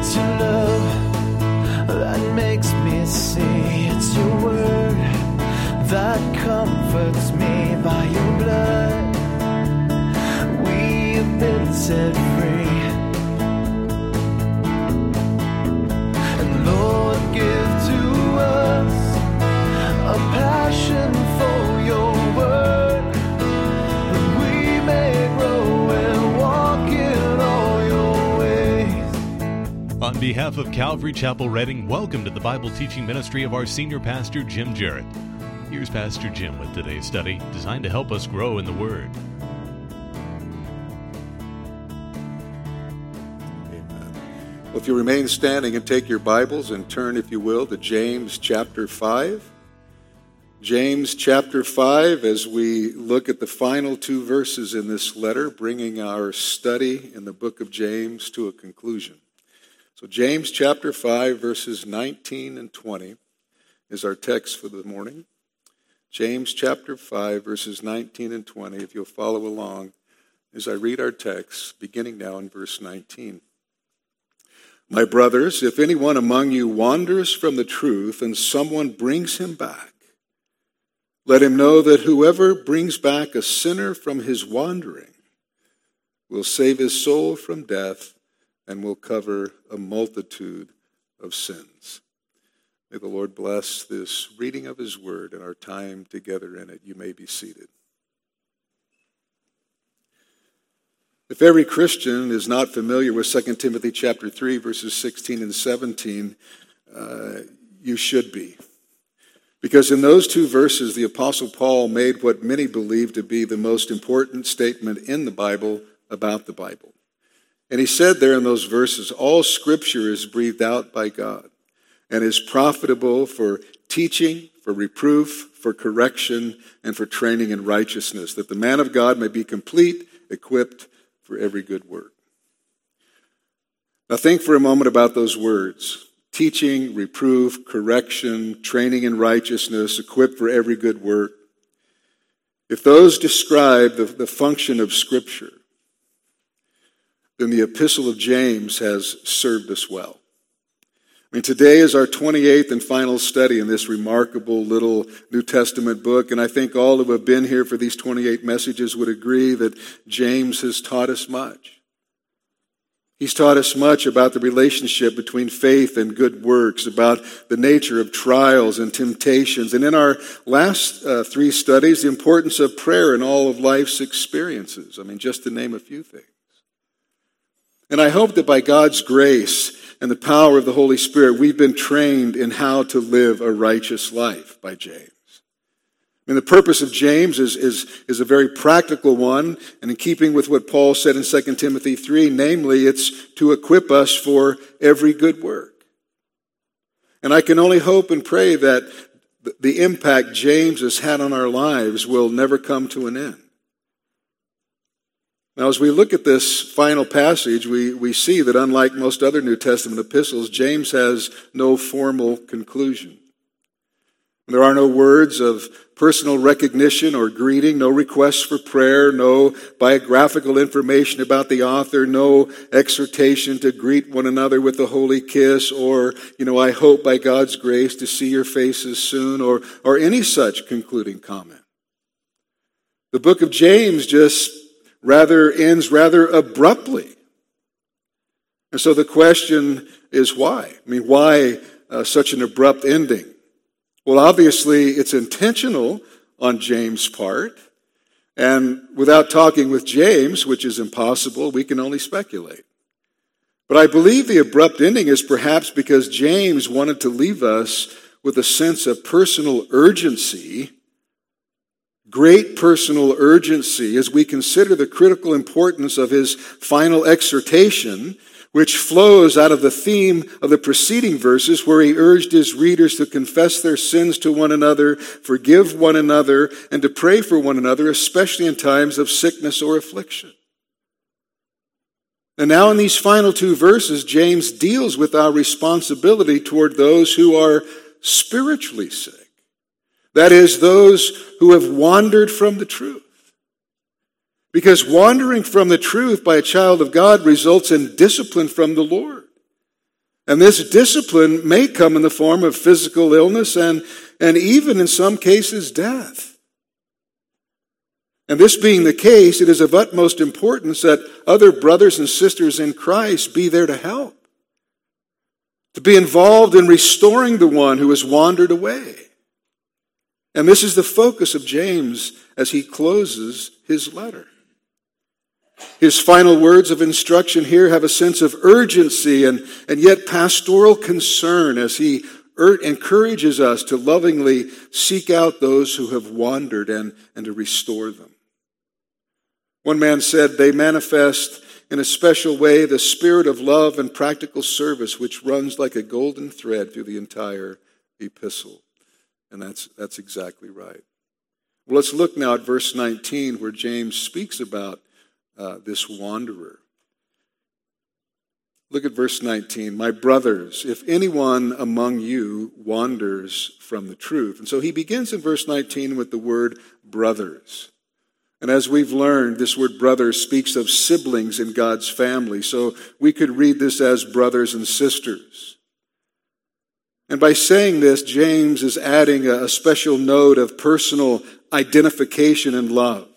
It's your love that makes me see. It's your word that comforts me by your blood. We have been set behalf of Calvary Chapel Reading, welcome to the Bible teaching ministry of our senior pastor, Jim Jarrett. Here's Pastor Jim with today's study, designed to help us grow in the Word. Amen. Well, if you remain standing and take your Bibles and turn, if you will, to James chapter 5. James chapter 5, as we look at the final two verses in this letter, bringing our study in the book of James to a conclusion. So, James chapter 5, verses 19 and 20 is our text for the morning. James chapter 5, verses 19 and 20, if you'll follow along as I read our text, beginning now in verse 19. My brothers, if anyone among you wanders from the truth and someone brings him back, let him know that whoever brings back a sinner from his wandering will save his soul from death and will cover a multitude of sins. May the Lord bless this reading of his word and our time together in it. You may be seated. If every Christian is not familiar with 2 Timothy chapter 3 verses 16 and 17, uh, you should be. Because in those two verses, the Apostle Paul made what many believe to be the most important statement in the Bible about the Bible. And he said there in those verses, all scripture is breathed out by God and is profitable for teaching, for reproof, for correction, and for training in righteousness, that the man of God may be complete, equipped for every good work. Now, think for a moment about those words teaching, reproof, correction, training in righteousness, equipped for every good work. If those describe the, the function of Scripture, then the Epistle of James has served us well. I mean, today is our 28th and final study in this remarkable little New Testament book, and I think all who have been here for these 28 messages would agree that James has taught us much. He's taught us much about the relationship between faith and good works, about the nature of trials and temptations, and in our last uh, three studies, the importance of prayer in all of life's experiences. I mean, just to name a few things. And I hope that by God's grace and the power of the Holy Spirit, we've been trained in how to live a righteous life by James. I mean, the purpose of James is, is, is a very practical one, and in keeping with what Paul said in 2 Timothy 3, namely, it's to equip us for every good work. And I can only hope and pray that the impact James has had on our lives will never come to an end. Now, as we look at this final passage, we, we see that unlike most other New Testament epistles, James has no formal conclusion. There are no words of personal recognition or greeting, no requests for prayer, no biographical information about the author, no exhortation to greet one another with a holy kiss, or, you know, I hope by God's grace to see your faces soon, or, or any such concluding comment. The book of James just rather ends rather abruptly. And so the question is why? I mean, why uh, such an abrupt ending? Well, obviously, it's intentional on James' part. And without talking with James, which is impossible, we can only speculate. But I believe the abrupt ending is perhaps because James wanted to leave us with a sense of personal urgency great personal urgency as we consider the critical importance of his final exhortation, which flows out of the theme of the preceding verses where he urged his readers to confess their sins to one another, forgive one another, and to pray for one another, especially in times of sickness or affliction. And now, in these final two verses, James deals with our responsibility toward those who are spiritually sick. That is, those who have wandered from the truth. Because wandering from the truth by a child of God results in discipline from the Lord. And this discipline may come in the form of physical illness and, and even in some cases death. And this being the case, it is of utmost importance that other brothers and sisters in Christ be there to help, to be involved in restoring the one who has wandered away. And this is the focus of James as he closes his letter. His final words of instruction here have a sense of urgency and, and yet pastoral concern as he ur- encourages us to lovingly seek out those who have wandered and, and to restore them. One man said, They manifest in a special way the spirit of love and practical service which runs like a golden thread through the entire epistle. And that's, that's exactly right. Well, let's look now at verse 19 where James speaks about uh, this wanderer. Look at verse 19. My brothers, if anyone among you wanders from the truth. And so he begins in verse 19 with the word brothers. And as we've learned, this word brother speaks of siblings in God's family. So we could read this as brothers and sisters. And by saying this, James is adding a, special note of personal identification and love.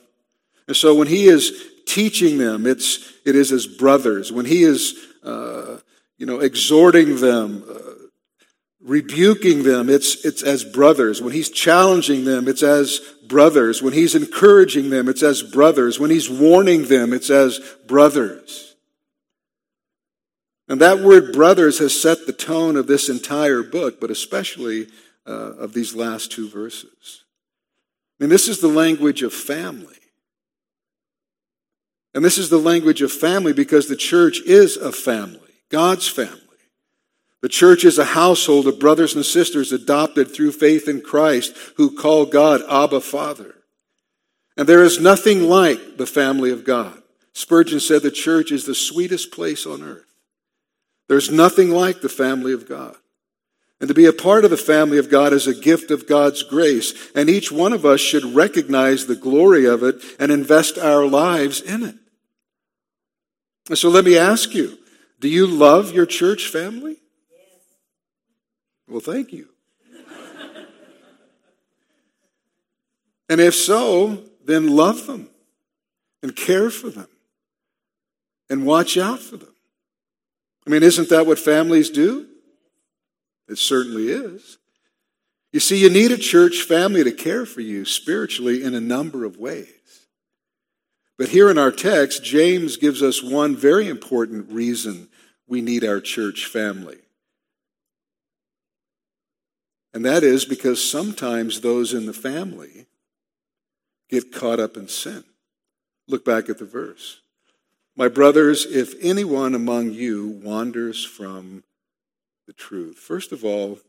And so when he is teaching them, it's, it is as brothers. When he is, uh, you know, exhorting them, uh, rebuking them, it's, it's as brothers. When he's challenging them, it's as brothers. When he's encouraging them, it's as brothers. When he's warning them, it's as brothers. And that word brothers has set the tone of this entire book, but especially uh, of these last two verses. I mean, this is the language of family. And this is the language of family because the church is a family, God's family. The church is a household of brothers and sisters adopted through faith in Christ who call God Abba Father. And there is nothing like the family of God. Spurgeon said the church is the sweetest place on earth. There's nothing like the family of God. And to be a part of the family of God is a gift of God's grace. And each one of us should recognize the glory of it and invest our lives in it. And so let me ask you do you love your church family? Well, thank you. and if so, then love them and care for them and watch out for them. I mean, isn't that what families do? It certainly is. You see, you need a church family to care for you spiritually in a number of ways. But here in our text, James gives us one very important reason we need our church family. And that is because sometimes those in the family get caught up in sin. Look back at the verse. My brothers, if anyone among you wanders from the truth, first of all,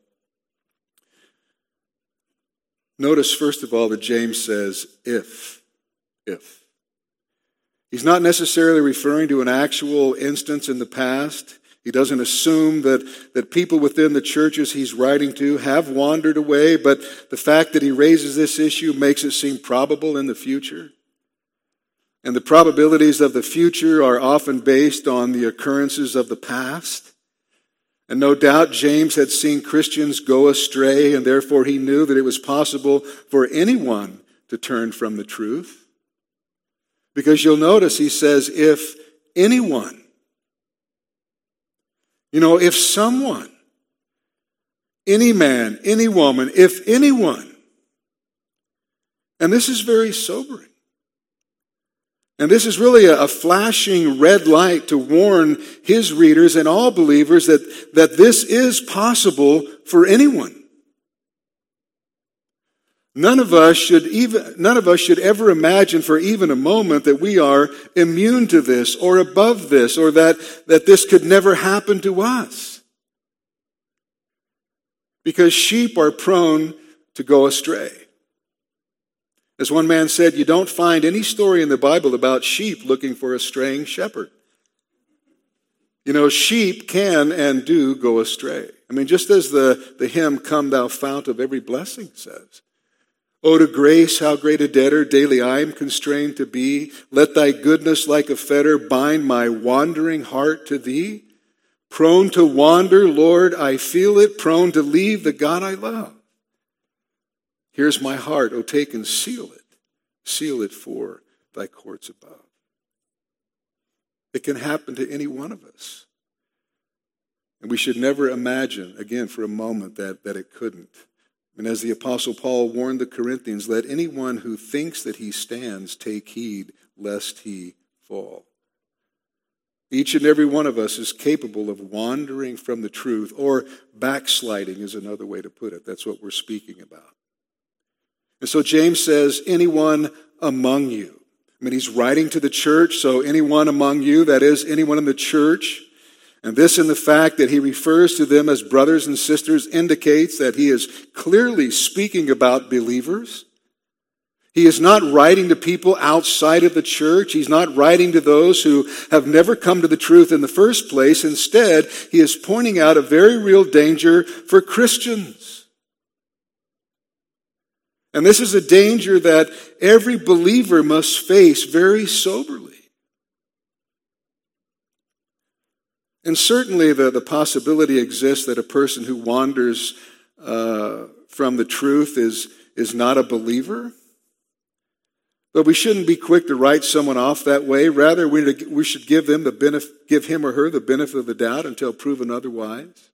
notice first of all that James says, if, if. He's not necessarily referring to an actual instance in the past. He doesn't assume that, that people within the churches he's writing to have wandered away, but the fact that he raises this issue makes it seem probable in the future. And the probabilities of the future are often based on the occurrences of the past. And no doubt James had seen Christians go astray, and therefore he knew that it was possible for anyone to turn from the truth. Because you'll notice he says, if anyone, you know, if someone, any man, any woman, if anyone, and this is very sobering. And this is really a, flashing red light to warn his readers and all believers that, that this is possible for anyone. None of us should even, none of us should ever imagine for even a moment that we are immune to this or above this or that, that this could never happen to us. Because sheep are prone to go astray. As one man said, you don't find any story in the Bible about sheep looking for a straying shepherd. You know, sheep can and do go astray. I mean, just as the, the hymn, Come Thou Fount of Every Blessing says, O to grace, how great a debtor daily I am constrained to be. Let thy goodness like a fetter bind my wandering heart to thee. Prone to wander, Lord, I feel it. Prone to leave the God I love. Here's my heart. O take and seal it. Seal it for thy courts above. It can happen to any one of us. And we should never imagine, again, for a moment, that, that it couldn't. And as the Apostle Paul warned the Corinthians, let anyone who thinks that he stands take heed lest he fall. Each and every one of us is capable of wandering from the truth, or backsliding is another way to put it. That's what we're speaking about. And so James says, anyone among you. I mean, he's writing to the church, so anyone among you, that is, anyone in the church. And this in the fact that he refers to them as brothers and sisters indicates that he is clearly speaking about believers. He is not writing to people outside of the church. He's not writing to those who have never come to the truth in the first place. Instead, he is pointing out a very real danger for Christians. And this is a danger that every believer must face very soberly. And certainly the, the possibility exists that a person who wanders uh, from the truth is, is not a believer. But we shouldn't be quick to write someone off that way. Rather, we, we should give them the benefit, give him or her the benefit of the doubt until proven otherwise.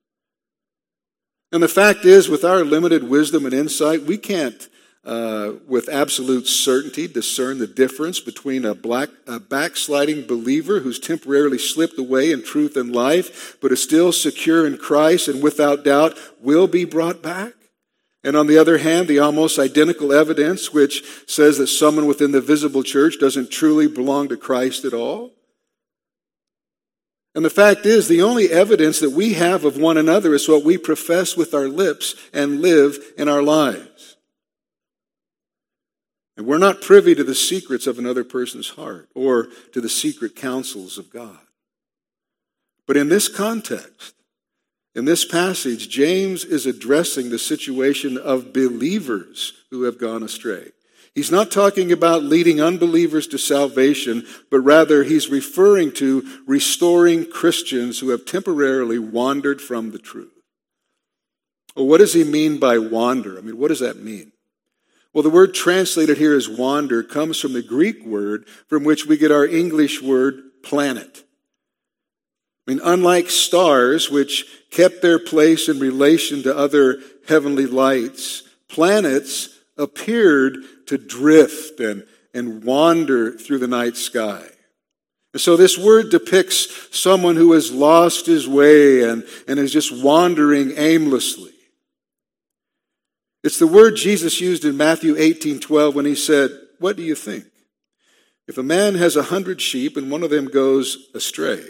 And the fact is, with our limited wisdom and insight, we can't uh, with absolute certainty discern the difference between a, black, a backsliding believer who's temporarily slipped away in truth and life, but is still secure in Christ and without doubt will be brought back. And on the other hand, the almost identical evidence which says that someone within the visible church doesn't truly belong to Christ at all. And the fact is, the only evidence that we have of one another is what we profess with our lips and live in our lives. And we're not privy to the secrets of another person's heart or to the secret counsels of God. But in this context, in this passage, James is addressing the situation of believers who have gone astray. He's not talking about leading unbelievers to salvation, but rather he's referring to restoring Christians who have temporarily wandered from the truth. Well, what does he mean by wander? I mean, what does that mean? Well, the word translated here as wander comes from the Greek word from which we get our English word planet. I mean, unlike stars, which kept their place in relation to other heavenly lights, planets appeared to drift and, and wander through the night sky. And so this word depicts someone who has lost his way and, and is just wandering aimlessly. It's the word Jesus used in Matthew 18 12 when he said, What do you think? If a man has a hundred sheep and one of them goes astray,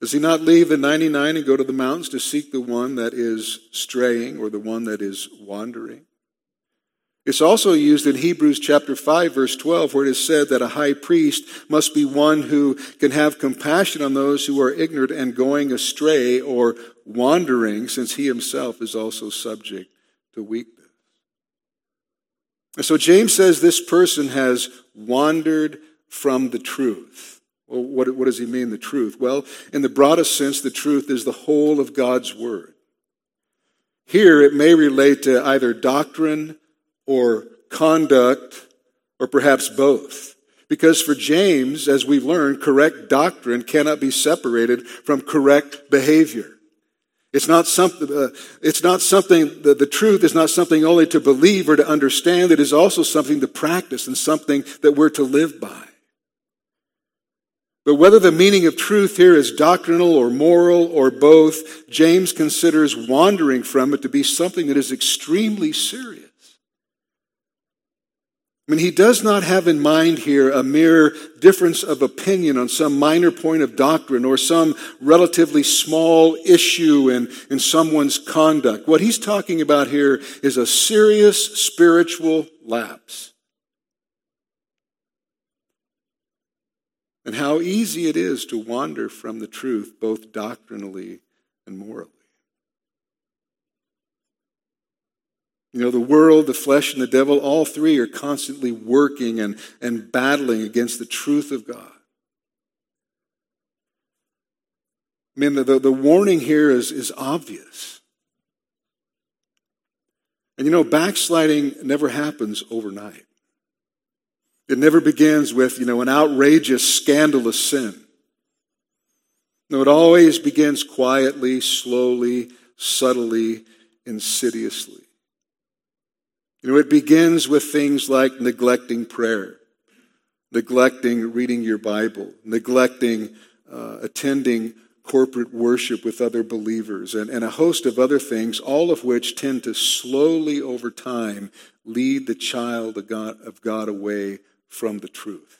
does he not leave the 99 and go to the mountains to seek the one that is straying or the one that is wandering? It's also used in Hebrews chapter 5 verse 12 where it is said that a high priest must be one who can have compassion on those who are ignorant and going astray or wandering since he himself is also subject to weakness. And so James says this person has wandered from the truth. Well, what, what does he mean, the truth? Well, in the broadest sense, the truth is the whole of God's Word. Here, it may relate to either doctrine or conduct or perhaps both. Because for James, as we've learned, correct doctrine cannot be separated from correct behavior. It's not something, uh, it's not something, the, the truth is not something only to believe or to understand. It is also something to practice and something that we're to live by. But whether the meaning of truth here is doctrinal or moral or both, James considers wandering from it to be something that is extremely serious. I mean, he does not have in mind here a mere difference of opinion on some minor point of doctrine or some relatively small issue in, in someone's conduct. What he's talking about here is a serious spiritual lapse. And how easy it is to wander from the truth, both doctrinally and morally. You know, the world, the flesh, and the devil, all three are constantly working and, and battling against the truth of God. I mean, the, the, the warning here is, is obvious. And you know, backsliding never happens overnight. It never begins with, you know, an outrageous, scandalous sin. No, it always begins quietly, slowly, subtly, insidiously. You know, it begins with things like neglecting prayer, neglecting reading your Bible, neglecting uh, attending corporate worship with other believers, and, and a host of other things, all of which tend to slowly over time lead the child of God, of God away from the truth.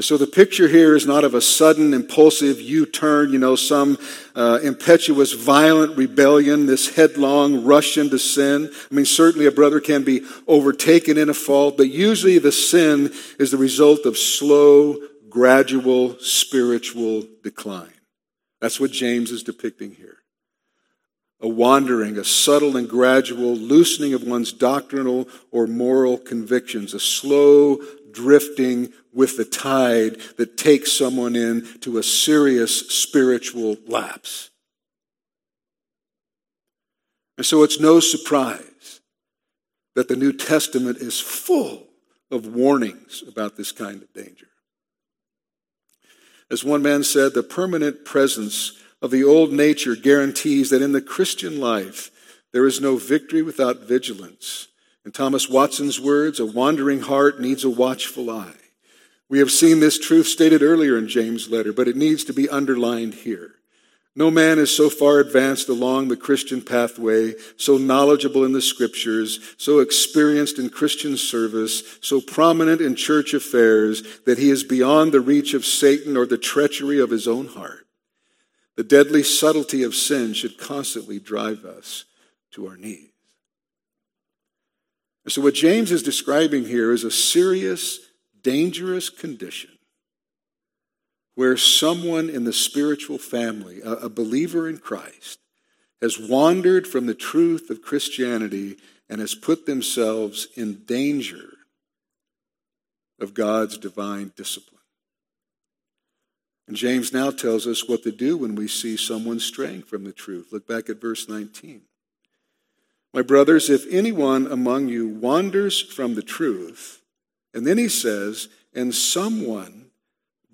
So the picture here is not of a sudden, impulsive U turn, you know, some uh, impetuous, violent rebellion, this headlong rush into sin. I mean, certainly a brother can be overtaken in a fault, but usually the sin is the result of slow, gradual spiritual decline. That's what James is depicting here. A wandering, a subtle and gradual loosening of one's doctrinal or moral convictions, a slow drifting with the tide that takes someone into a serious spiritual lapse. And so it's no surprise that the New Testament is full of warnings about this kind of danger. As one man said, the permanent presence of the old nature guarantees that in the Christian life there is no victory without vigilance. In Thomas Watson's words, a wandering heart needs a watchful eye. We have seen this truth stated earlier in James' letter, but it needs to be underlined here. No man is so far advanced along the Christian pathway, so knowledgeable in the scriptures, so experienced in Christian service, so prominent in church affairs, that he is beyond the reach of Satan or the treachery of his own heart. The deadly subtlety of sin should constantly drive us to our knees. So, what James is describing here is a serious dangerous condition where someone in the spiritual family, a, a believer in Christ, has wandered from the truth of Christianity and has put themselves in danger of God's divine discipline. And James now tells us what to do when we see someone straying from the truth. Look back at verse 19. My brothers, if anyone among you wanders from the truth, and then he says, and someone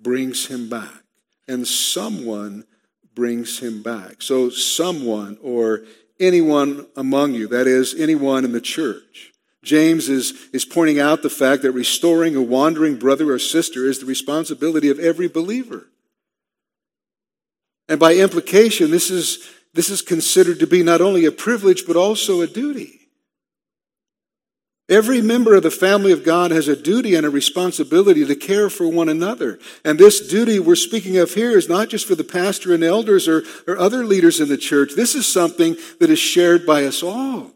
brings him back. And someone brings him back. So, someone or anyone among you, that is, anyone in the church. James is, is pointing out the fact that restoring a wandering brother or sister is the responsibility of every believer. And by implication, this is, this is considered to be not only a privilege, but also a duty. Every member of the family of God has a duty and a responsibility to care for one another. And this duty we're speaking of here is not just for the pastor and elders or, or other leaders in the church. This is something that is shared by us all.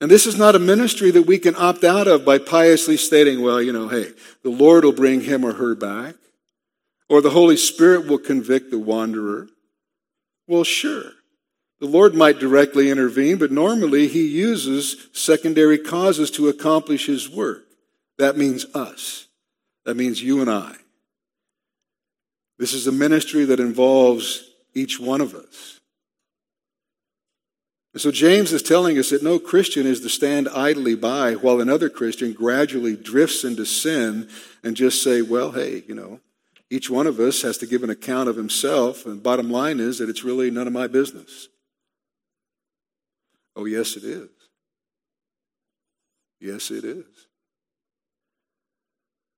And this is not a ministry that we can opt out of by piously stating, well, you know, hey, the Lord will bring him or her back, or the Holy Spirit will convict the wanderer. Well, sure. The Lord might directly intervene, but normally He uses secondary causes to accomplish His work. That means us. That means you and I. This is a ministry that involves each one of us. And so James is telling us that no Christian is to stand idly by while another Christian gradually drifts into sin and just say, well, hey, you know, each one of us has to give an account of himself. And bottom line is that it's really none of my business. Oh, yes, it is. Yes, it is.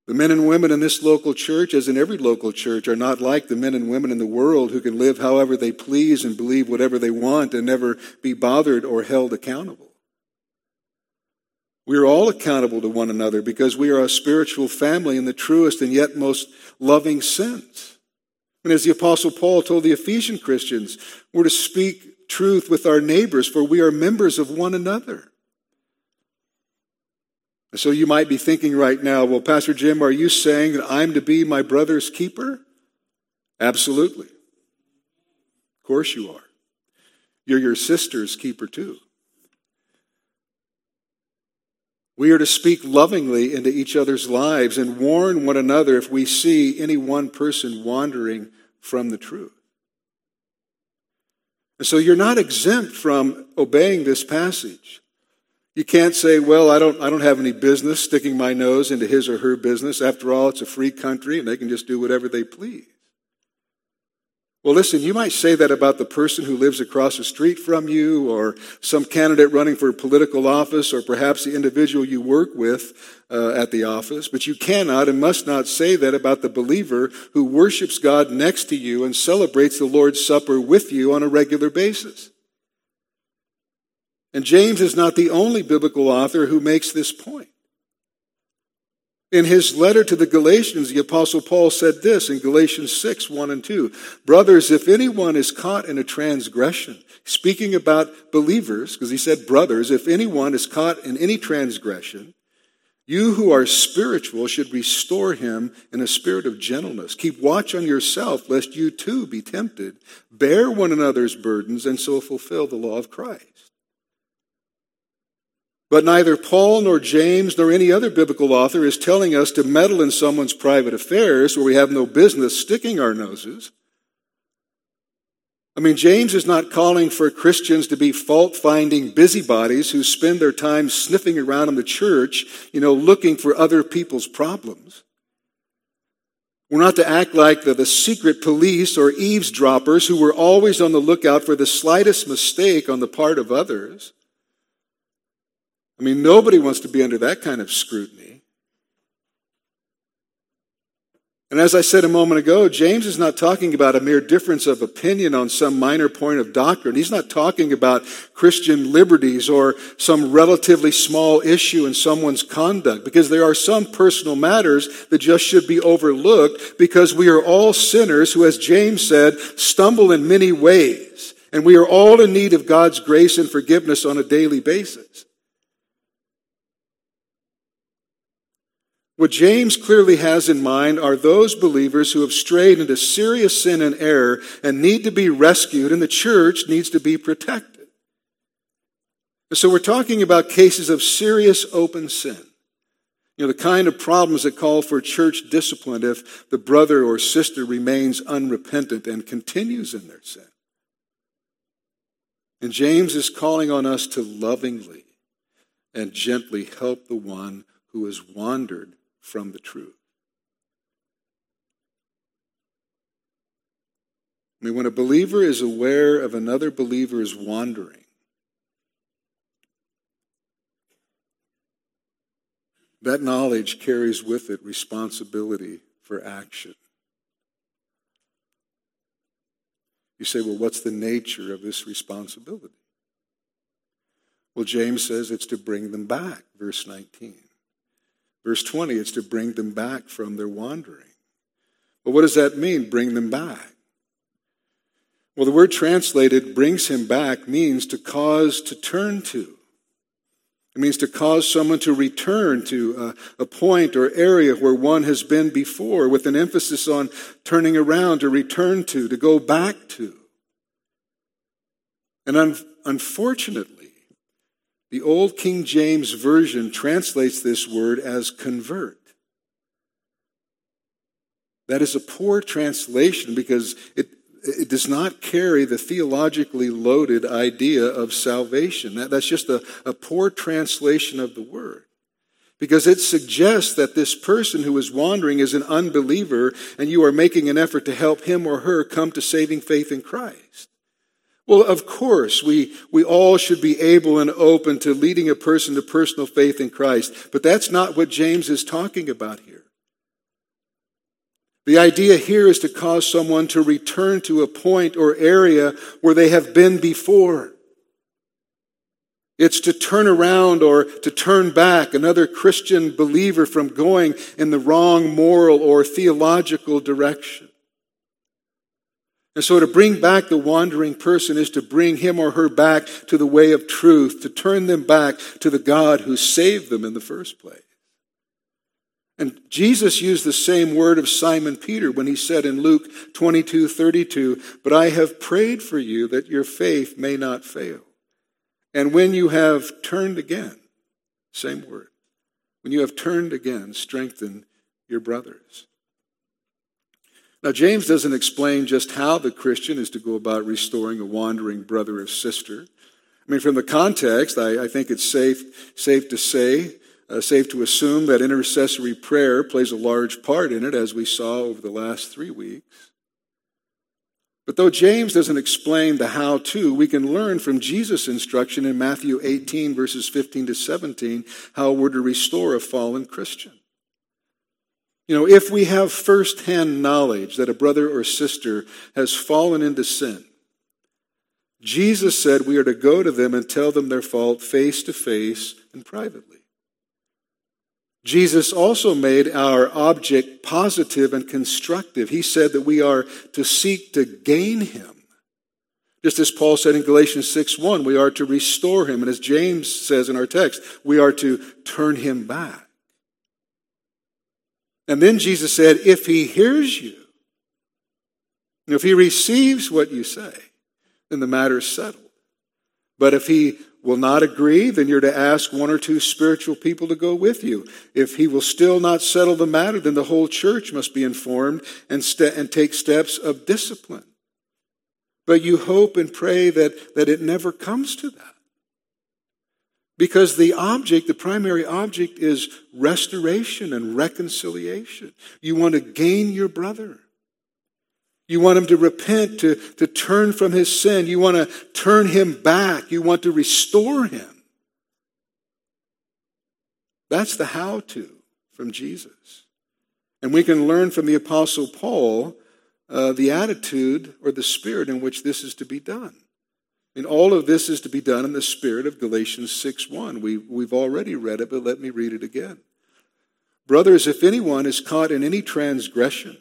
The men and women in this local church, as in every local church, are not like the men and women in the world who can live however they please and believe whatever they want and never be bothered or held accountable. We are all accountable to one another because we are a spiritual family in the truest and yet most loving sense. And as the Apostle Paul told the Ephesian Christians, we're to speak truth with our neighbors, for we are members of one another. So you might be thinking right now, well, Pastor Jim, are you saying that I'm to be my brother's keeper? Absolutely. Of course you are. You're your sister's keeper too. We are to speak lovingly into each other's lives and warn one another if we see any one person wandering from the truth. And so you're not exempt from obeying this passage. You can't say, well, I don't, I don't have any business sticking my nose into his or her business. After all, it's a free country and they can just do whatever they please. Well, listen, you might say that about the person who lives across the street from you, or some candidate running for a political office, or perhaps the individual you work with uh, at the office, but you cannot and must not say that about the believer who worships God next to you and celebrates the Lord's Supper with you on a regular basis. And James is not the only biblical author who makes this point. In his letter to the Galatians, the Apostle Paul said this in Galatians 6 1 and 2 Brothers, if anyone is caught in a transgression, speaking about believers, because he said brothers, if anyone is caught in any transgression, you who are spiritual should restore him in a spirit of gentleness. Keep watch on yourself, lest you too be tempted. Bear one another's burdens, and so fulfill the law of Christ. But neither Paul nor James nor any other biblical author is telling us to meddle in someone's private affairs where we have no business sticking our noses. I mean, James is not calling for Christians to be fault finding busybodies who spend their time sniffing around in the church, you know, looking for other people's problems. We're not to act like the, the secret police or eavesdroppers who were always on the lookout for the slightest mistake on the part of others. I mean, nobody wants to be under that kind of scrutiny. And as I said a moment ago, James is not talking about a mere difference of opinion on some minor point of doctrine. He's not talking about Christian liberties or some relatively small issue in someone's conduct, because there are some personal matters that just should be overlooked because we are all sinners who, as James said, stumble in many ways. And we are all in need of God's grace and forgiveness on a daily basis. What James clearly has in mind are those believers who have strayed into serious sin and error and need to be rescued, and the church needs to be protected. So we're talking about cases of serious open sin. You know, the kind of problems that call for church discipline if the brother or sister remains unrepentant and continues in their sin. And James is calling on us to lovingly and gently help the one who has wandered from the truth. I mean, when a believer is aware of another believer's wandering, that knowledge carries with it responsibility for action. You say, well, what's the nature of this responsibility? Well, James says it's to bring them back, verse 19. Verse 20, it's to bring them back from their wandering. But what does that mean, bring them back? Well, the word translated brings him back means to cause to turn to. It means to cause someone to return to a, a, point or area where one has been before, with an emphasis on turning around, to return to, to go back to. And un- unfortunately, the Old King James Version translates this word as convert. That is a poor translation because it, it does not carry the theologically loaded idea of salvation. That, that's just a, a poor translation of the word. Because it suggests that this person who is wandering is an unbeliever and you are making an effort to help him or her come to saving faith in Christ. Well, of course, we, we all should be able and open to leading a person to personal faith in Christ, but that's not what James is talking about here. The idea here is to cause someone to return to a point or area where they have been before. It's to turn around or to turn back another Christian believer from going in the wrong moral or theological direction. And so to bring back the wandering person is to bring him or her back to the way of truth, to turn them back to the God who saved them in the first place. And Jesus used the same word of Simon Peter when he said in Luke 22 32, But I have prayed for you that your faith may not fail. And when you have turned again, same word, When you have turned again, strengthen your brothers. Now, James doesn't explain just how the Christian is to go about restoring a wandering brother or sister. I mean, from the context, I, I think it's safe, safe to say, uh, safe to assume that intercessory prayer plays a large part in it, as we saw over the last three weeks. But though James doesn't explain the how to, we can learn from Jesus' instruction in Matthew 18, verses 15 to 17, how we're to restore a fallen Christian. You know, if we have firsthand knowledge that a brother or sister has fallen into sin, Jesus said we are to go to them and tell them their fault face to face and privately. Jesus also made our object positive and constructive. He said that we are to seek to gain him. Just as Paul said in Galatians 6 1, we are to restore him. And as James says in our text, we are to turn him back. And then Jesus said, if he hears you, if he receives what you say, then the matter is settled. But if he will not agree, then you're to ask one or two spiritual people to go with you. If he will still not settle the matter, then the whole church must be informed and, st- and take steps of discipline. But you hope and pray that, that it never comes to that. Because the object, the primary object, is restoration and reconciliation. You want to gain your brother. You want him to repent, to, to turn from his sin. You want to turn him back. You want to restore him. That's the how to from Jesus. And we can learn from the Apostle Paul uh, the attitude or the spirit in which this is to be done. And all of this is to be done in the spirit of Galatians 6 1. We, we've already read it, but let me read it again. Brothers, if anyone is caught in any transgression,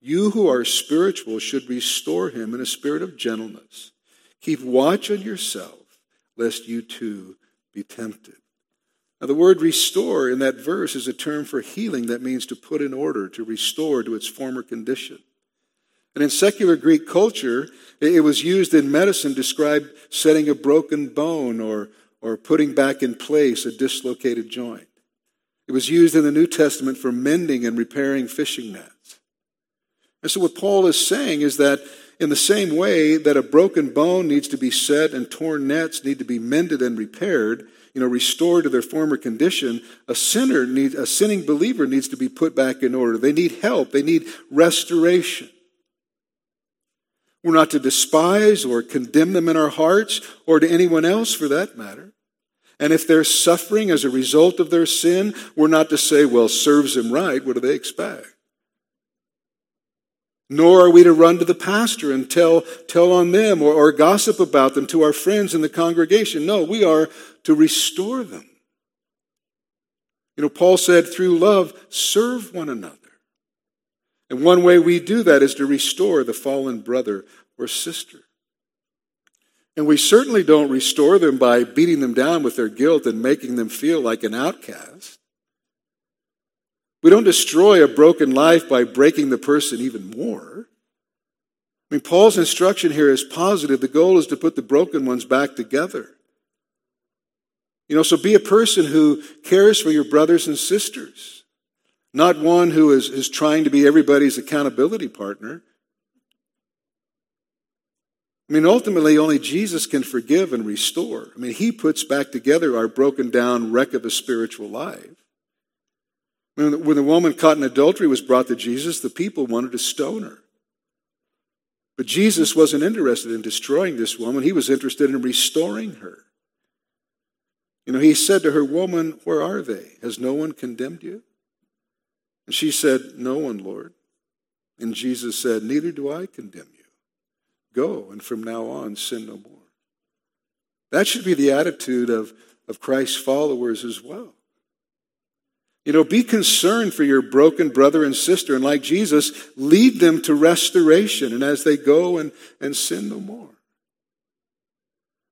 you who are spiritual should restore him in a spirit of gentleness. Keep watch on yourself, lest you too be tempted. Now, the word restore in that verse is a term for healing that means to put in order, to restore to its former condition. And in secular Greek culture, it was used in medicine described setting a broken bone or, or putting back in place a dislocated joint. It was used in the New Testament for mending and repairing fishing nets. And so, what Paul is saying is that in the same way that a broken bone needs to be set and torn nets need to be mended and repaired, you know, restored to their former condition, a sinner a sinning believer needs to be put back in order. They need help. They need restoration. We're not to despise or condemn them in our hearts or to anyone else for that matter. And if they're suffering as a result of their sin, we're not to say, well, serves them right. What do they expect? Nor are we to run to the pastor and tell, tell on them or, or gossip about them to our friends in the congregation. No, we are to restore them. You know, Paul said, through love, serve one another. And one way we do that is to restore the fallen brother or sister. And we certainly don't restore them by beating them down with their guilt and making them feel like an outcast. We don't destroy a broken life by breaking the person even more. I mean, Paul's instruction here is positive. The goal is to put the broken ones back together. You know, so be a person who cares for your brothers and sisters not one who is, is trying to be everybody's accountability partner. I mean, ultimately, only Jesus can forgive and restore. I mean, He puts back together our broken down wreck of a spiritual life. When the woman caught in adultery was brought to Jesus, the people wanted to stone her. But Jesus wasn't interested in destroying this woman, He was interested in restoring her. You know, He said to her, Woman, where are they? Has no one condemned you? And she said, No one, Lord. And Jesus said, Neither do I condemn you. Go, and from now on, sin no more. That should be the attitude of, of Christ's followers as well. You know, be concerned for your broken brother and sister, and like Jesus, lead them to restoration, and as they go and, and sin no more.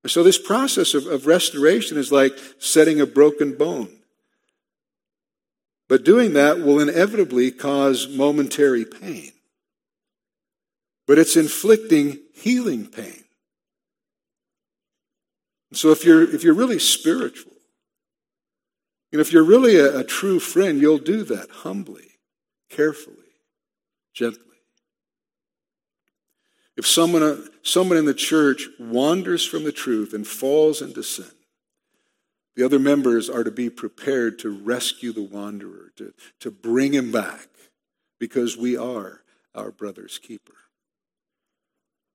so, this process of, of restoration is like setting a broken bone. But doing that will inevitably cause momentary pain. But it's inflicting healing pain. So if you're, if you're really spiritual, And if you're really a, a true friend, you'll do that humbly, carefully, gently. If someone, uh, someone in the church wanders from the truth and falls into sin, the other members are to be prepared to rescue the wanderer, to, to bring him back, because we are our brother's keeper.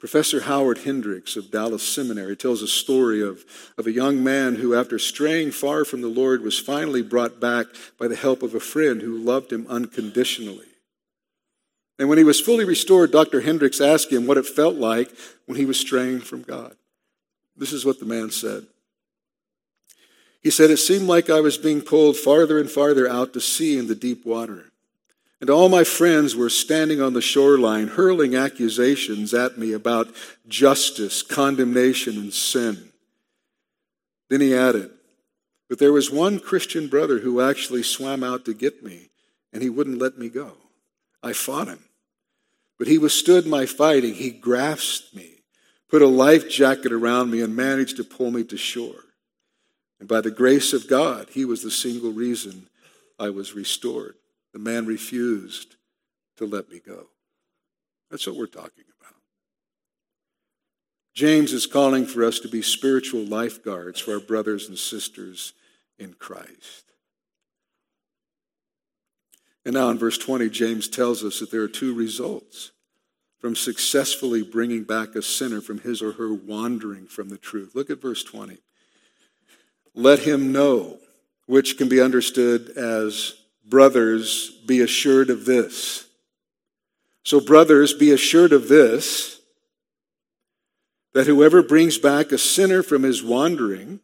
Professor Howard Hendricks of Dallas Seminary tells a story of, of a young man who, after straying far from the Lord, was finally brought back by the help of a friend who loved him unconditionally. And when he was fully restored, Dr. Hendricks asked him what it felt like when he was straying from God. This is what the man said. He said, It seemed like I was being pulled farther and farther out to sea in the deep water. And all my friends were standing on the shoreline, hurling accusations at me about justice, condemnation, and sin. Then he added, But there was one Christian brother who actually swam out to get me, and he wouldn't let me go. I fought him. But he withstood my fighting. He grasped me, put a life jacket around me, and managed to pull me to shore. And by the grace of God, he was the single reason I was restored. The man refused to let me go. That's what we're talking about. James is calling for us to be spiritual lifeguards for our brothers and sisters in Christ. And now in verse 20, James tells us that there are two results from successfully bringing back a sinner from his or her wandering from the truth. Look at verse 20. Let him know, which can be understood as Brothers, be assured of this. So, brothers, be assured of this that whoever brings back a sinner from his wandering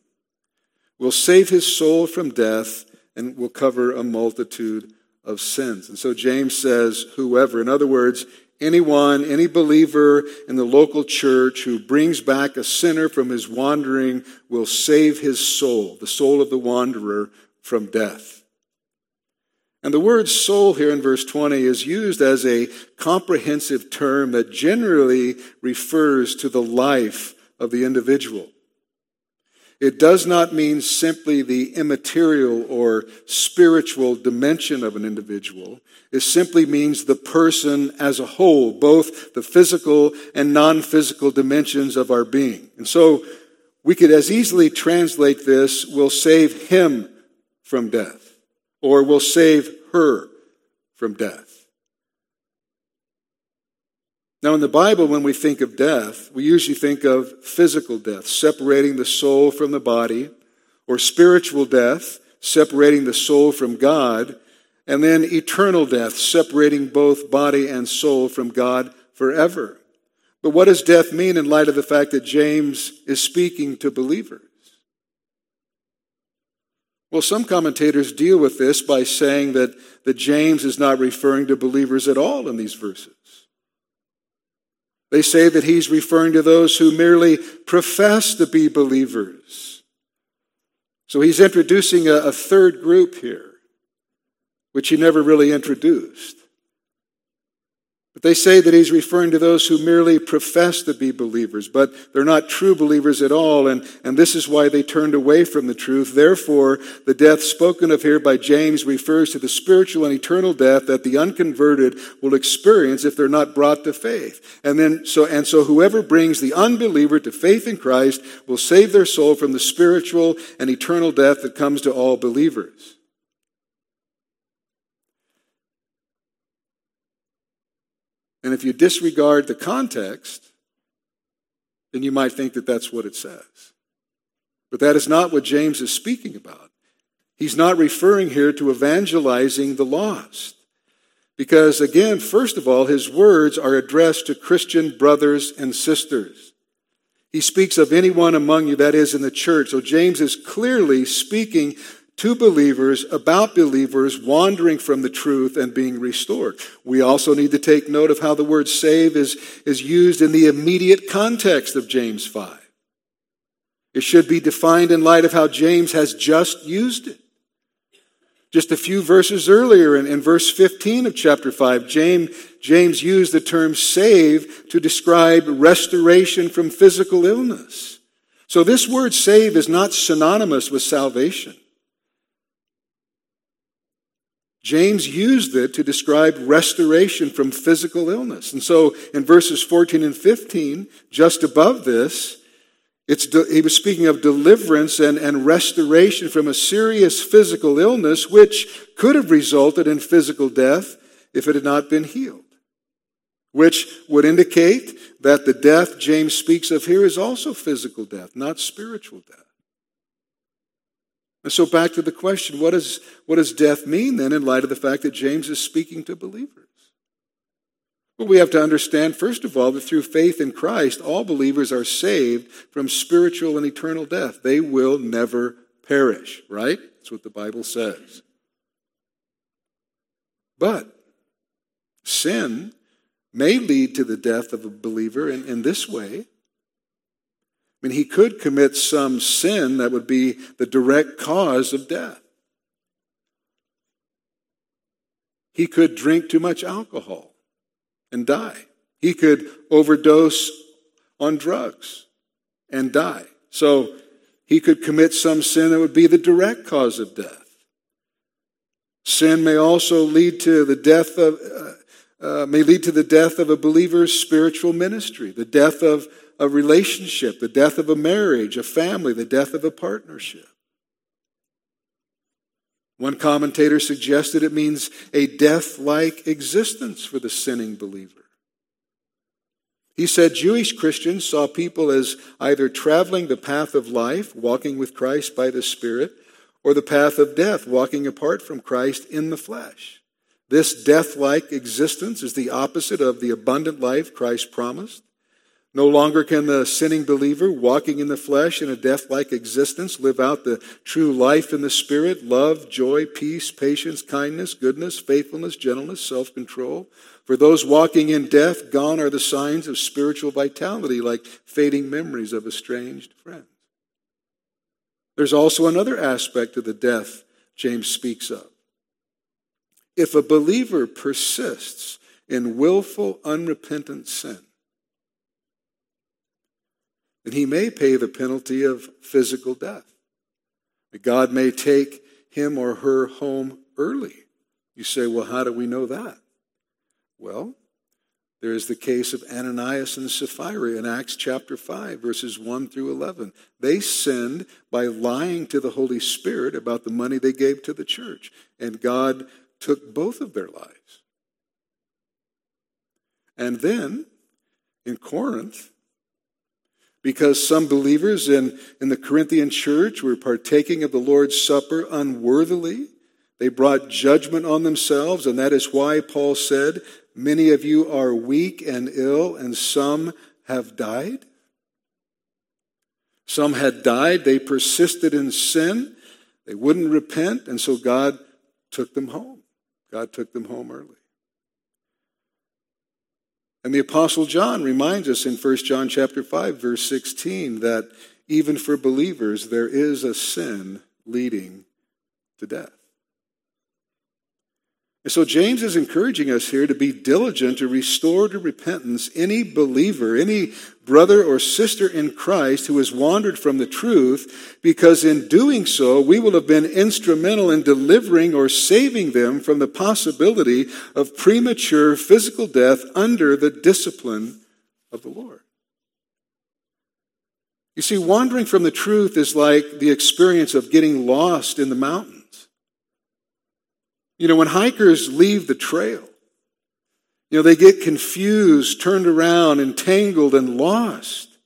will save his soul from death and will cover a multitude of sins. And so James says, whoever, in other words, anyone, any believer in the local church who brings back a sinner from his wandering will save his soul, the soul of the wanderer, from death. And the word soul here in verse 20 is used as a comprehensive term that generally refers to the life of the individual. It does not mean simply the immaterial or spiritual dimension of an individual. It simply means the person as a whole, both the physical and non physical dimensions of our being. And so we could as easily translate this "We'll save him from death or will save her from death. Now, in the Bible, when we think of death, we usually think of physical death, separating the soul from the body, or spiritual death, separating the soul from God, and then eternal death, separating both body and soul from God forever. But what does death mean in light of the fact that James is speaking to believers? Well, some commentators deal with this by saying that, that James is not referring to believers at all in these verses. They say that he's referring to those who merely profess to be believers. So he's introducing a, a third group here, which he never really introduced. But they say that he's referring to those who merely profess to be believers, but they're not true believers at all, and, and this is why they turned away from the truth. Therefore, the death spoken of here by James refers to the spiritual and eternal death that the unconverted will experience if they're not brought to faith. And then, so, and so whoever brings the unbeliever to faith in Christ will save their soul from the spiritual and eternal death that comes to all believers. And if you disregard the context, then you might think that that's what it says. But that is not what James is speaking about. He's not referring here to evangelizing the lost. Because again, first of all, his words are addressed to Christian brothers and sisters. He speaks of anyone among you that is in the church. So James is clearly speaking to believers about believers wandering from the truth and being restored. We also need to take note of how the word save is, is used in the immediate context of James 5. It should be defined in light of how James has just used it. Just a few verses earlier in, in verse 15 of chapter 5, James, James used the term save to describe restoration from physical illness. So this word save is not synonymous with salvation. James used it to describe restoration from physical illness. And so in verses 14 and 15, just above this, de- he was speaking of deliverance and, and restoration from a serious physical illness, which could have resulted in physical death if it had not been healed. Which would indicate that the death James speaks of here is also physical death, not spiritual death. And so back to the question, what does, what does death mean then in light of the fact that James is speaking to believers? Well, we have to understand, first of all, that through faith in Christ, all believers are saved from spiritual and eternal death. They will never perish, right? That's what the Bible says. But sin may lead to the death of a believer in, in this way. I mean, he could commit some sin that would be the direct cause of death. He could drink too much alcohol and die. He could overdose on drugs and die. So he could commit some sin that would be the direct cause of death. Sin may also lead to the death of, uh, uh, may lead to the death of a believer's spiritual ministry, the death of a relationship, the death of a marriage, a family, the death of a partnership. One commentator suggested it means a death like existence for the sinning believer. He said Jewish Christians saw people as either traveling the path of life, walking with Christ by the Spirit, or the path of death, walking apart from Christ in the flesh. This death like existence is the opposite of the abundant life Christ promised. No longer can the sinning believer walking in the flesh in a death like existence live out the true life in the Spirit love, joy, peace, patience, kindness, goodness, faithfulness, gentleness, self control. For those walking in death, gone are the signs of spiritual vitality, like fading memories of estranged friends. There's also another aspect of the death James speaks of. If a believer persists in willful, unrepentant sin, then he may pay the penalty of physical death. God may take him or her home early. You say, well, how do we know that? Well, there is the case of Ananias and Sapphira in Acts chapter 5, verses 1 through 11. They sinned by lying to the Holy Spirit about the money they gave to the church, and God took both of their lives. And then in Corinth, because some believers in, in the Corinthian church were partaking of the Lord's Supper unworthily. They brought judgment on themselves, and that is why Paul said, Many of you are weak and ill, and some have died. Some had died. They persisted in sin. They wouldn't repent, and so God took them home. God took them home early. And the apostle John reminds us in 1 John chapter 5 verse 16 that even for believers there is a sin leading to death. And so James is encouraging us here to be diligent to restore to repentance any believer, any brother or sister in Christ who has wandered from the truth, because in doing so, we will have been instrumental in delivering or saving them from the possibility of premature physical death under the discipline of the Lord. You see, wandering from the truth is like the experience of getting lost in the mountains. You know, when hikers leave the trail, you know, they get confused, turned around, entangled, and lost.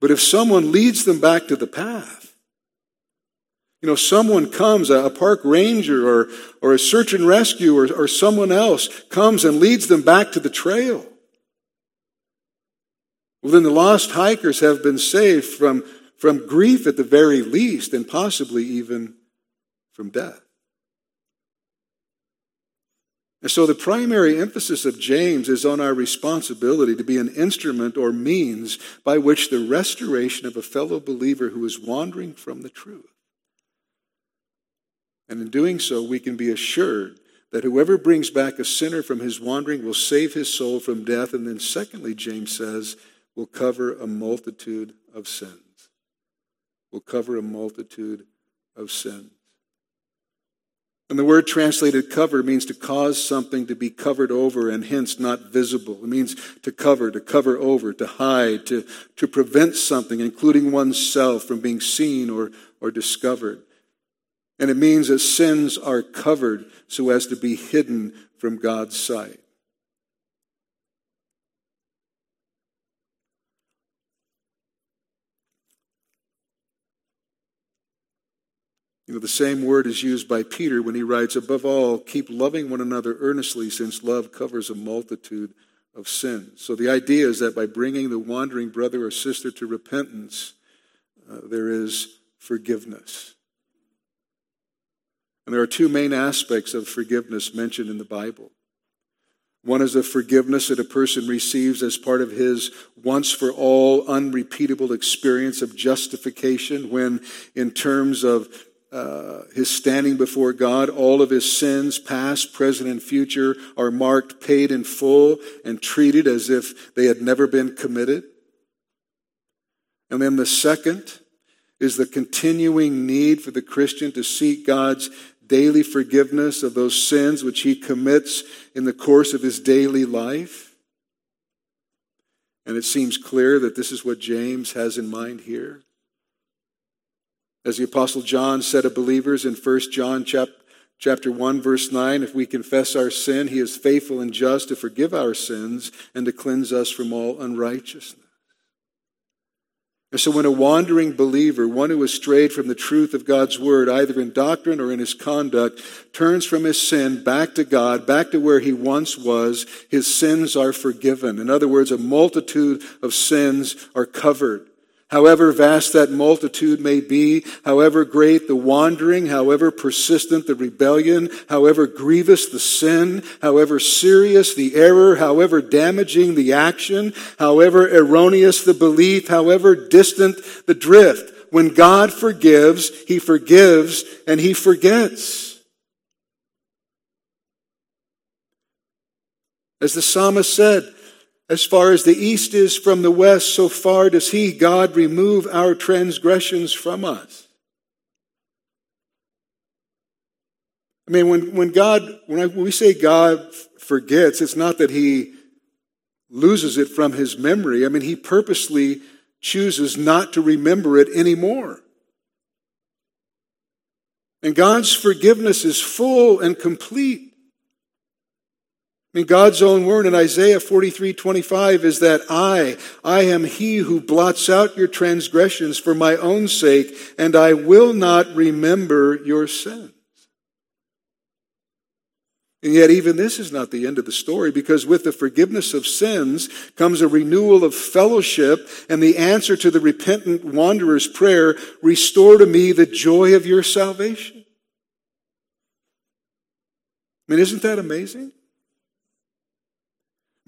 But if someone leads them back to the path, you know, someone comes, a park ranger or, or a search and rescue or, or someone else comes and leads them back to the trail. Well, then the lost hikers have been saved from, from grief at the very least and possibly even from death. And so the primary emphasis of James is on our responsibility to be an instrument or means by which the restoration of a fellow believer who is wandering from the truth. And in doing so, we can be assured that whoever brings back a sinner from his wandering will save his soul from death. And then, secondly, James says, will cover a multitude of sins. Will cover a multitude of sins. And the word translated cover means to cause something to be covered over and hence not visible. It means to cover, to cover over, to hide, to, to prevent something, including oneself, from being seen or, or discovered. And it means that sins are covered so as to be hidden from God's sight. You know, the same word is used by Peter when he writes, Above all, keep loving one another earnestly, since love covers a multitude of sins. So the idea is that by bringing the wandering brother or sister to repentance, uh, there is forgiveness. And there are two main aspects of forgiveness mentioned in the Bible. One is the forgiveness that a person receives as part of his once for all unrepeatable experience of justification, when, in terms of uh, his standing before God, all of his sins, past, present, and future, are marked, paid in full, and treated as if they had never been committed. And then the second is the continuing need for the Christian to seek God's daily forgiveness of those sins which he commits in the course of his daily life. And it seems clear that this is what James has in mind here. As the Apostle John said of believers in 1 John chapter 1, verse 9, if we confess our sin, he is faithful and just to forgive our sins and to cleanse us from all unrighteousness. And so, when a wandering believer, one who has strayed from the truth of God's word, either in doctrine or in his conduct, turns from his sin back to God, back to where he once was, his sins are forgiven. In other words, a multitude of sins are covered. However vast that multitude may be, however great the wandering, however persistent the rebellion, however grievous the sin, however serious the error, however damaging the action, however erroneous the belief, however distant the drift, when God forgives, He forgives and He forgets. As the psalmist said, as far as the east is from the west, so far does He, God, remove our transgressions from us. I mean, when, when God, when, I, when we say God forgets, it's not that He loses it from His memory. I mean, He purposely chooses not to remember it anymore. And God's forgiveness is full and complete. I mean, God's own word in Isaiah 43 25 is that I, I am he who blots out your transgressions for my own sake, and I will not remember your sins. And yet, even this is not the end of the story because with the forgiveness of sins comes a renewal of fellowship and the answer to the repentant wanderer's prayer Restore to me the joy of your salvation. I mean, isn't that amazing?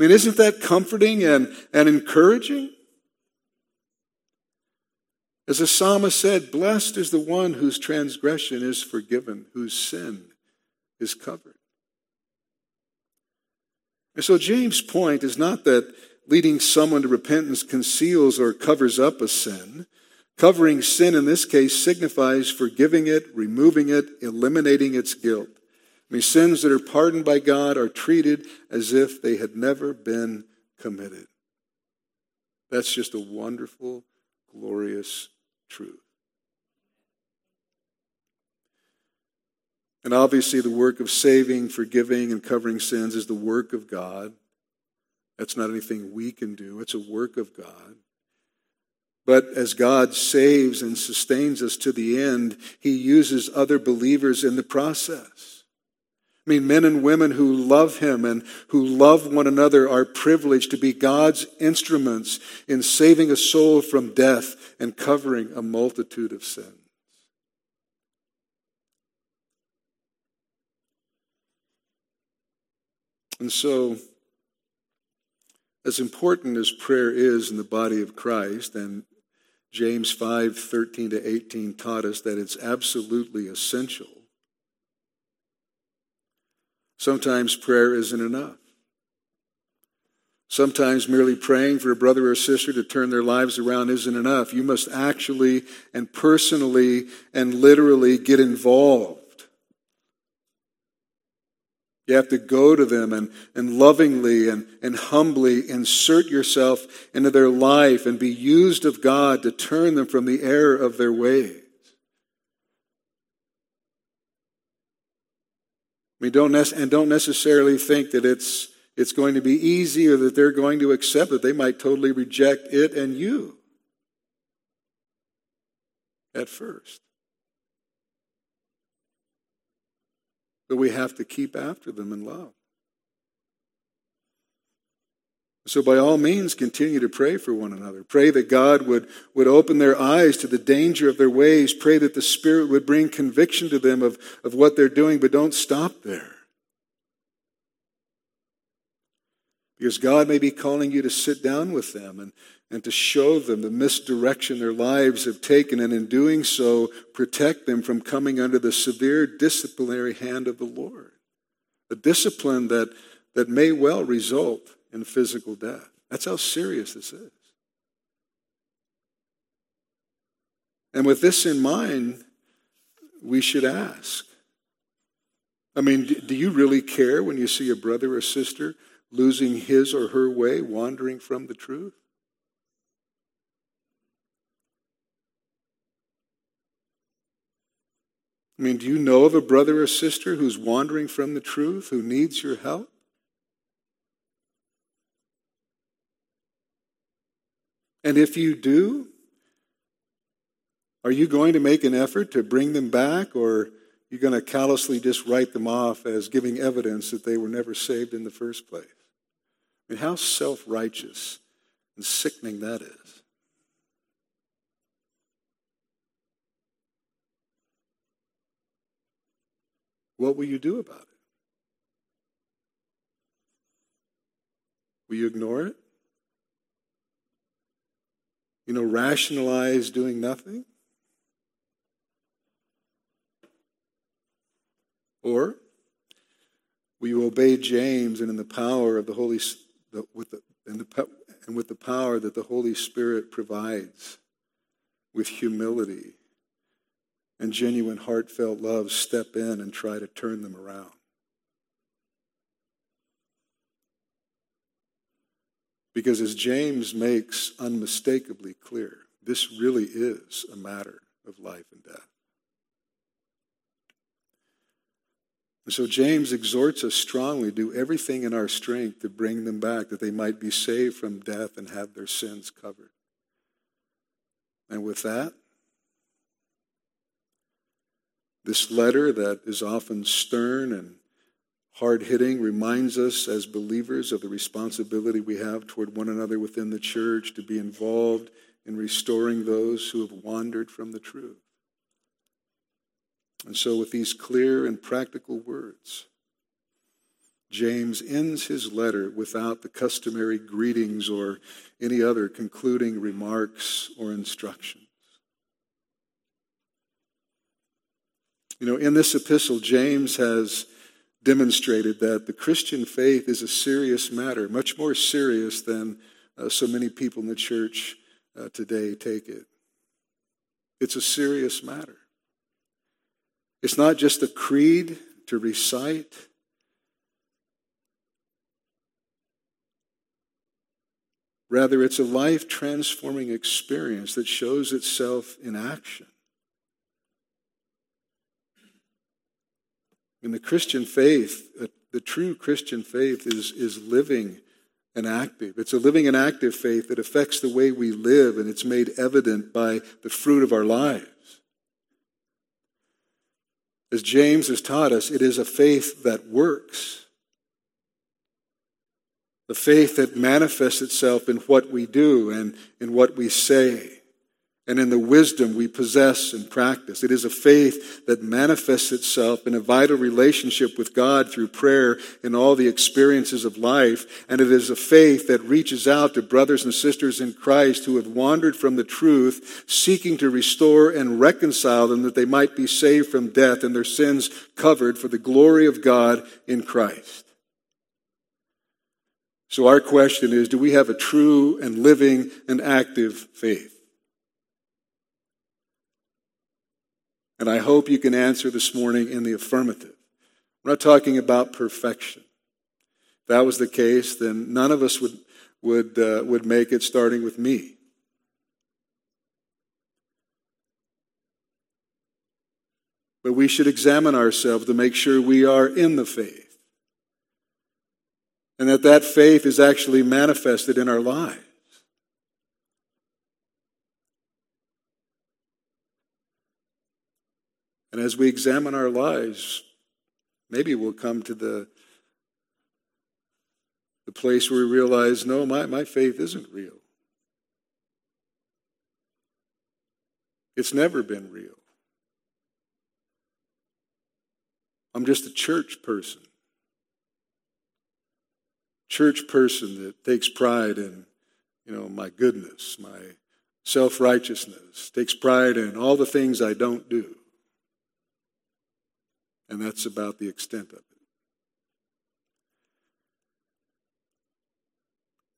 I mean, isn't that comforting and, and encouraging? As the psalmist said, blessed is the one whose transgression is forgiven, whose sin is covered. And so James' point is not that leading someone to repentance conceals or covers up a sin. Covering sin in this case signifies forgiving it, removing it, eliminating its guilt. I mean, sins that are pardoned by God are treated as if they had never been committed. That's just a wonderful, glorious truth. And obviously, the work of saving, forgiving, and covering sins is the work of God. That's not anything we can do, it's a work of God. But as God saves and sustains us to the end, He uses other believers in the process. I mean, men and women who love him and who love one another are privileged to be God's instruments in saving a soul from death and covering a multitude of sins. And so, as important as prayer is in the body of Christ, and James 5 13 to 18 taught us that it's absolutely essential Sometimes prayer isn't enough. Sometimes merely praying for a brother or sister to turn their lives around isn't enough. You must actually and personally and literally get involved. You have to go to them and, and lovingly and, and humbly insert yourself into their life and be used of God to turn them from the error of their ways. We don't and don't necessarily think that it's, it's going to be easy or that they're going to accept it. They might totally reject it and you at first. But we have to keep after them in love. So, by all means, continue to pray for one another. Pray that God would, would open their eyes to the danger of their ways. Pray that the Spirit would bring conviction to them of, of what they're doing, but don't stop there. Because God may be calling you to sit down with them and, and to show them the misdirection their lives have taken, and in doing so, protect them from coming under the severe disciplinary hand of the Lord. A discipline that, that may well result in physical death. That's how serious this is. And with this in mind, we should ask. I mean, do you really care when you see a brother or sister losing his or her way, wandering from the truth? I mean, do you know of a brother or sister who's wandering from the truth, who needs your help? And if you do, are you going to make an effort to bring them back, or are you going to callously just write them off as giving evidence that they were never saved in the first place? I mean, how self righteous and sickening that is. What will you do about it? Will you ignore it? You know, rationalize doing nothing? Or will you obey James and in the power of the Holy with the, and, the, and with the power that the Holy Spirit provides with humility and genuine heartfelt love step in and try to turn them around. Because as James makes unmistakably clear, this really is a matter of life and death. And so James exhorts us strongly to do everything in our strength to bring them back, that they might be saved from death and have their sins covered. And with that, this letter that is often stern and hard hitting reminds us as believers of the responsibility we have toward one another within the church to be involved in restoring those who have wandered from the truth. And so, with these clear and practical words, James ends his letter without the customary greetings or any other concluding remarks or instructions. You know, in this epistle, James has demonstrated that the Christian faith is a serious matter, much more serious than uh, so many people in the church uh, today take it. It's a serious matter. It's not just a creed to recite. Rather, it's a life transforming experience that shows itself in action. In the Christian faith, the true Christian faith is, is living and active. It's a living and active faith that affects the way we live, and it's made evident by the fruit of our lives. As James has taught us, it is a faith that works. The faith that manifests itself in what we do and in what we say and in the wisdom we possess and practice. It is a faith that manifests itself in a vital relationship with God through prayer in all the experiences of life. And it is a faith that reaches out to brothers and sisters in Christ who have wandered from the truth, seeking to restore and reconcile them that they might be saved from death and their sins covered for the glory of God in Christ. So our question is, do we have a true and living and active faith? And I hope you can answer this morning in the affirmative. We're not talking about perfection. If that was the case, then none of us would, would, uh, would make it starting with me. But we should examine ourselves to make sure we are in the faith. And that that faith is actually manifested in our lives. And as we examine our lives, maybe we'll come to the, the place where we realize no, my, my faith isn't real. It's never been real. I'm just a church person. Church person that takes pride in, you know, my goodness, my self righteousness, takes pride in all the things I don't do. And that's about the extent of it.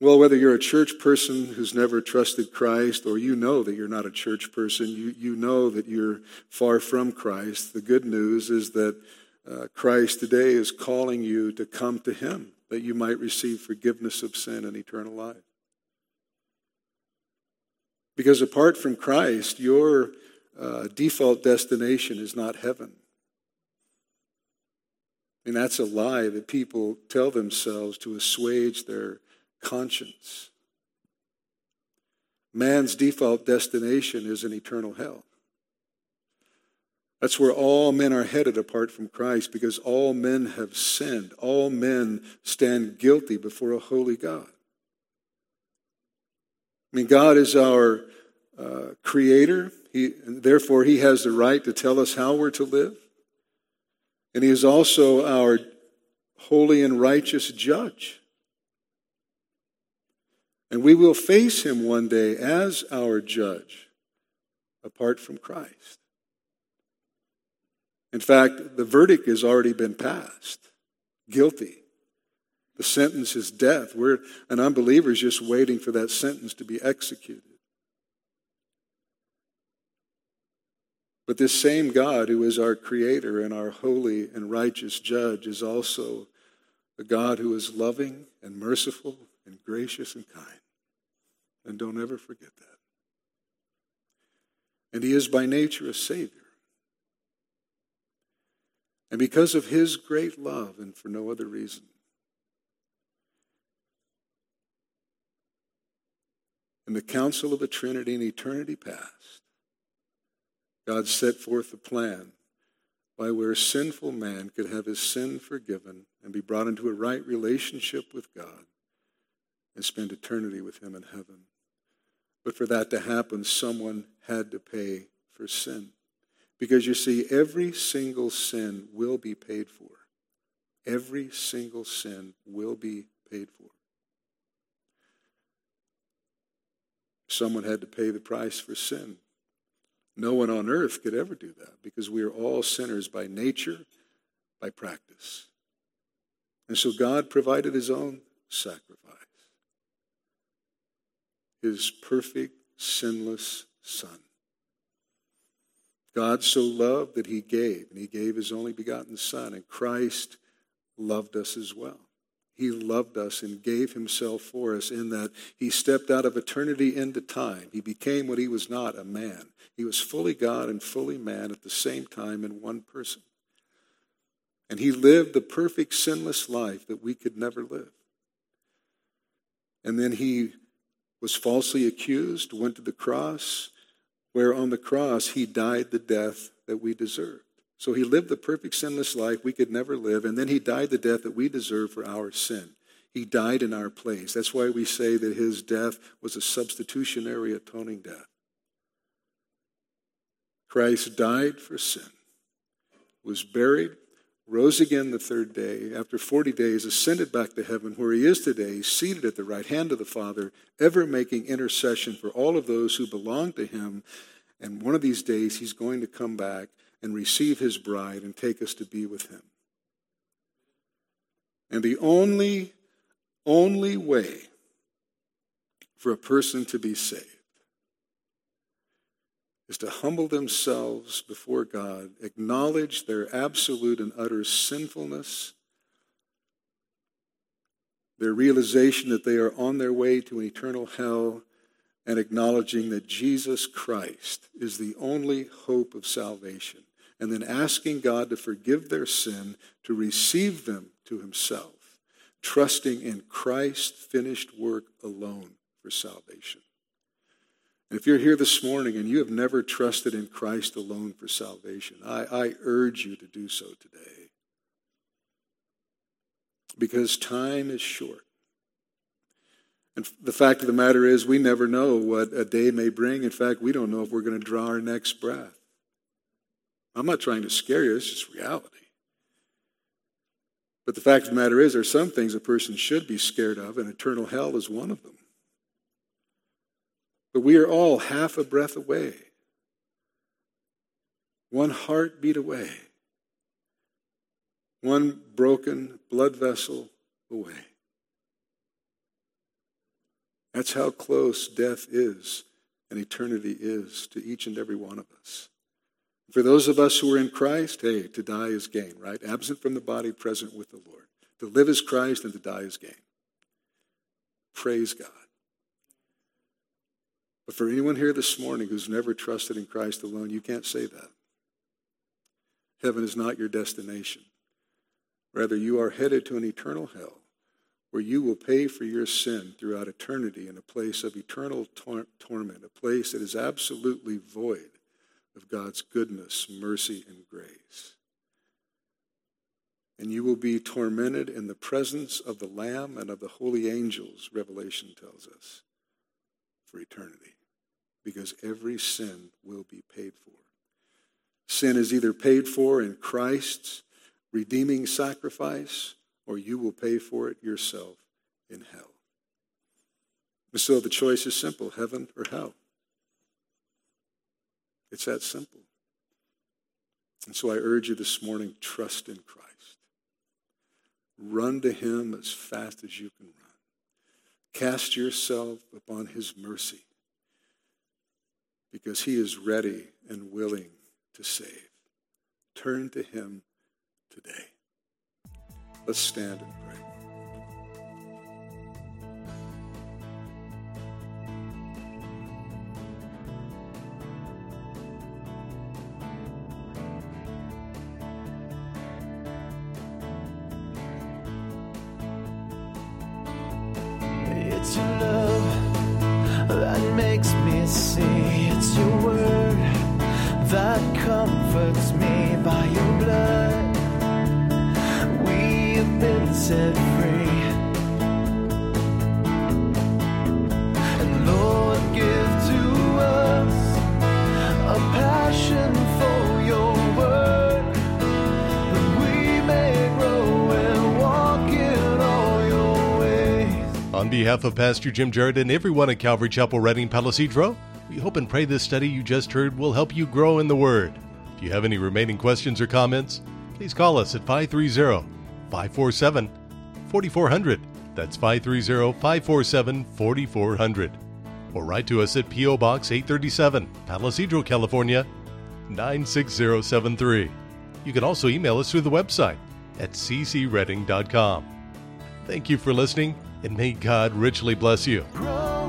Well, whether you're a church person who's never trusted Christ or you know that you're not a church person, you, you know that you're far from Christ, the good news is that uh, Christ today is calling you to come to Him that you might receive forgiveness of sin and eternal life. Because apart from Christ, your uh, default destination is not heaven. And that's a lie that people tell themselves to assuage their conscience. Man's default destination is an eternal hell. That's where all men are headed apart from Christ because all men have sinned. All men stand guilty before a holy God. I mean, God is our uh, creator. He, therefore, He has the right to tell us how we're to live. And He is also our holy and righteous judge. And we will face Him one day as our judge apart from Christ. In fact, the verdict has already been passed guilty. The sentence is death. We're, an unbeliever is just waiting for that sentence to be executed. But this same God, who is our creator and our holy and righteous judge, is also a God who is loving and merciful and gracious and kind. And don't ever forget that. And he is by nature a Savior. And because of his great love, and for no other reason, in the council of the Trinity in eternity past, God set forth a plan by where sinful man could have his sin forgiven and be brought into a right relationship with God and spend eternity with him in heaven. But for that to happen, someone had to pay for sin. Because you see, every single sin will be paid for. Every single sin will be paid for. Someone had to pay the price for sin. No one on earth could ever do that because we are all sinners by nature, by practice. And so God provided his own sacrifice, his perfect, sinless Son. God so loved that he gave, and he gave his only begotten Son, and Christ loved us as well. He loved us and gave himself for us in that he stepped out of eternity into time. He became what he was not, a man. He was fully God and fully man at the same time in one person. And he lived the perfect sinless life that we could never live. And then he was falsely accused, went to the cross, where on the cross he died the death that we deserved. So he lived the perfect sinless life we could never live, and then he died the death that we deserve for our sin. He died in our place. That's why we say that his death was a substitutionary atoning death. Christ died for sin, was buried, rose again the third day, after 40 days, ascended back to heaven, where he is today, seated at the right hand of the Father, ever making intercession for all of those who belong to him. And one of these days, he's going to come back and receive his bride and take us to be with him. And the only, only way for a person to be saved is to humble themselves before God, acknowledge their absolute and utter sinfulness, their realization that they are on their way to an eternal hell, and acknowledging that Jesus Christ is the only hope of salvation, and then asking God to forgive their sin, to receive them to Himself, trusting in Christ's finished work alone for salvation. And if you're here this morning and you have never trusted in Christ alone for salvation, I, I urge you to do so today. Because time is short. And the fact of the matter is, we never know what a day may bring. In fact, we don't know if we're going to draw our next breath. I'm not trying to scare you, it's just reality. But the fact of the matter is, there are some things a person should be scared of, and eternal hell is one of them. But we are all half a breath away, one heartbeat away, one broken blood vessel away. That's how close death is and eternity is to each and every one of us. For those of us who are in Christ, hey, to die is gain, right? Absent from the body, present with the Lord. To live is Christ and to die is gain. Praise God. But for anyone here this morning who's never trusted in Christ alone, you can't say that. Heaven is not your destination. Rather, you are headed to an eternal hell where you will pay for your sin throughout eternity in a place of eternal tor- torment, a place that is absolutely void of God's goodness, mercy, and grace. And you will be tormented in the presence of the Lamb and of the holy angels, Revelation tells us, for eternity because every sin will be paid for. Sin is either paid for in Christ's redeeming sacrifice, or you will pay for it yourself in hell. And so the choice is simple heaven or hell. It's that simple. And so I urge you this morning trust in Christ. Run to him as fast as you can run. Cast yourself upon his mercy because he is ready and willing to save. Turn to him today. Let's stand and pray. Set free. And Lord, give to us a passion. On behalf of Pastor Jim Jarrett and everyone at Calvary Chapel Redding Palo Cedro, we hope and pray this study you just heard will help you grow in the Word. If you have any remaining questions or comments, please call us at 530 547 4400. That's 530 547 4400. Or write to us at P.O. Box 837, Palo Cedro, California 96073. You can also email us through the website at ccredding.com. Thank you for listening, and may God richly bless you. Grow